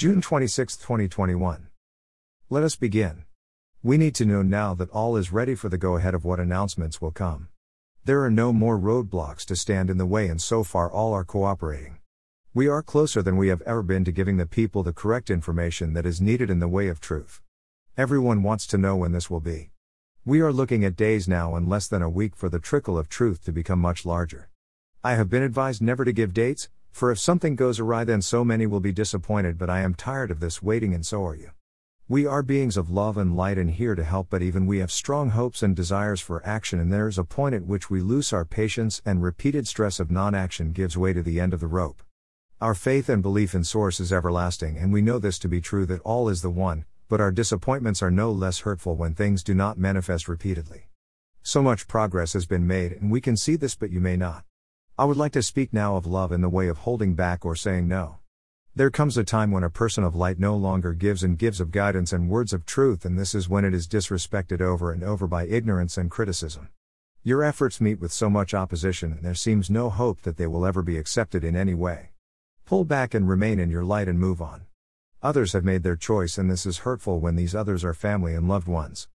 June 26, 2021. Let us begin. We need to know now that all is ready for the go ahead of what announcements will come. There are no more roadblocks to stand in the way, and so far all are cooperating. We are closer than we have ever been to giving the people the correct information that is needed in the way of truth. Everyone wants to know when this will be. We are looking at days now and less than a week for the trickle of truth to become much larger. I have been advised never to give dates, for if something goes awry, then so many will be disappointed, but I am tired of this waiting, and so are you. We are beings of love and light and here to help, but even we have strong hopes and desires for action, and there is a point at which we lose our patience, and repeated stress of non action gives way to the end of the rope. Our faith and belief in Source is everlasting, and we know this to be true that all is the one, but our disappointments are no less hurtful when things do not manifest repeatedly. So much progress has been made, and we can see this, but you may not. I would like to speak now of love in the way of holding back or saying no. There comes a time when a person of light no longer gives and gives of guidance and words of truth, and this is when it is disrespected over and over by ignorance and criticism. Your efforts meet with so much opposition, and there seems no hope that they will ever be accepted in any way. Pull back and remain in your light and move on. Others have made their choice, and this is hurtful when these others are family and loved ones.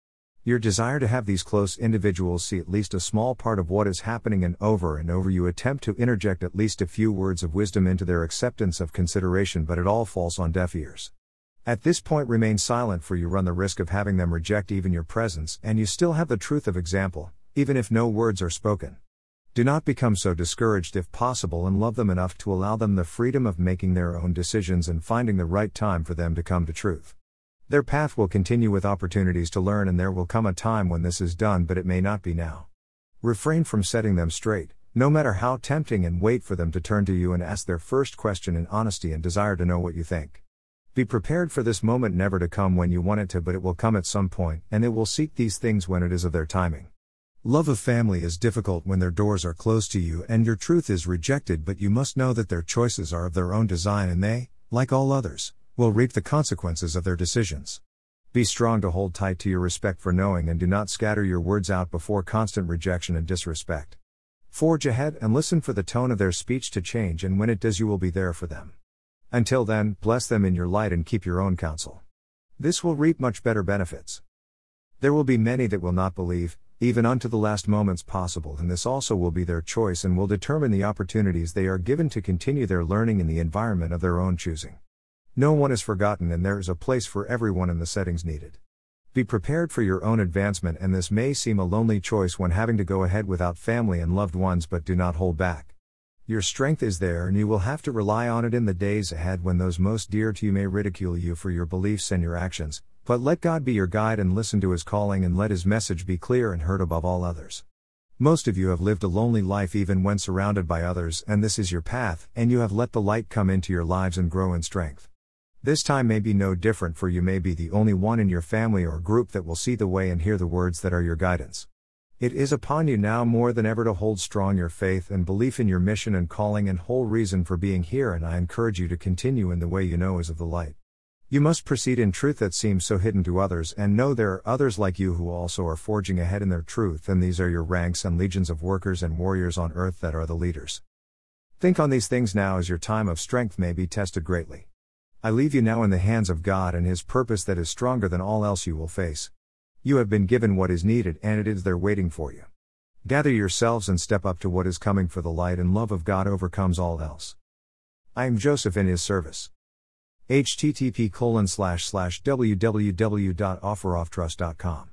Your desire to have these close individuals see at least a small part of what is happening, and over and over you attempt to interject at least a few words of wisdom into their acceptance of consideration, but it all falls on deaf ears. At this point, remain silent, for you run the risk of having them reject even your presence, and you still have the truth of example, even if no words are spoken. Do not become so discouraged if possible and love them enough to allow them the freedom of making their own decisions and finding the right time for them to come to truth. Their path will continue with opportunities to learn, and there will come a time when this is done, but it may not be now. Refrain from setting them straight, no matter how tempting, and wait for them to turn to you and ask their first question in honesty and desire to know what you think. Be prepared for this moment never to come when you want it to, but it will come at some point, and it will seek these things when it is of their timing. Love of family is difficult when their doors are closed to you and your truth is rejected, but you must know that their choices are of their own design and they, like all others, will reap the consequences of their decisions. Be strong to hold tight to your respect for knowing and do not scatter your words out before constant rejection and disrespect. Forge ahead and listen for the tone of their speech to change, and when it does, you will be there for them. Until then, bless them in your light and keep your own counsel. This will reap much better benefits. There will be many that will not believe, even unto the last moments possible, and this also will be their choice and will determine the opportunities they are given to continue their learning in the environment of their own choosing. No one is forgotten, and there is a place for everyone in the settings needed. Be prepared for your own advancement, and this may seem a lonely choice when having to go ahead without family and loved ones, but do not hold back. Your strength is there, and you will have to rely on it in the days ahead when those most dear to you may ridicule you for your beliefs and your actions, but let God be your guide and listen to His calling and let His message be clear and heard above all others. Most of you have lived a lonely life even when surrounded by others, and this is your path, and you have let the light come into your lives and grow in strength. This time may be no different, for you may be the only one in your family or group that will see the way and hear the words that are your guidance. It is upon you now more than ever to hold strong your faith and belief in your mission and calling and whole reason for being here, and I encourage you to continue in the way you know is of the light. You must proceed in truth that seems so hidden to others, and know there are others like you who also are forging ahead in their truth, and these are your ranks and legions of workers and warriors on earth that are the leaders. Think on these things now as your time of strength may be tested greatly. I leave you now in the hands of God and His purpose that is stronger than all else you will face. You have been given what is needed and it is there waiting for you. Gather yourselves and step up to what is coming, for the light and love of God overcomes all else. I am Joseph in His service. http www.offerofftrust.com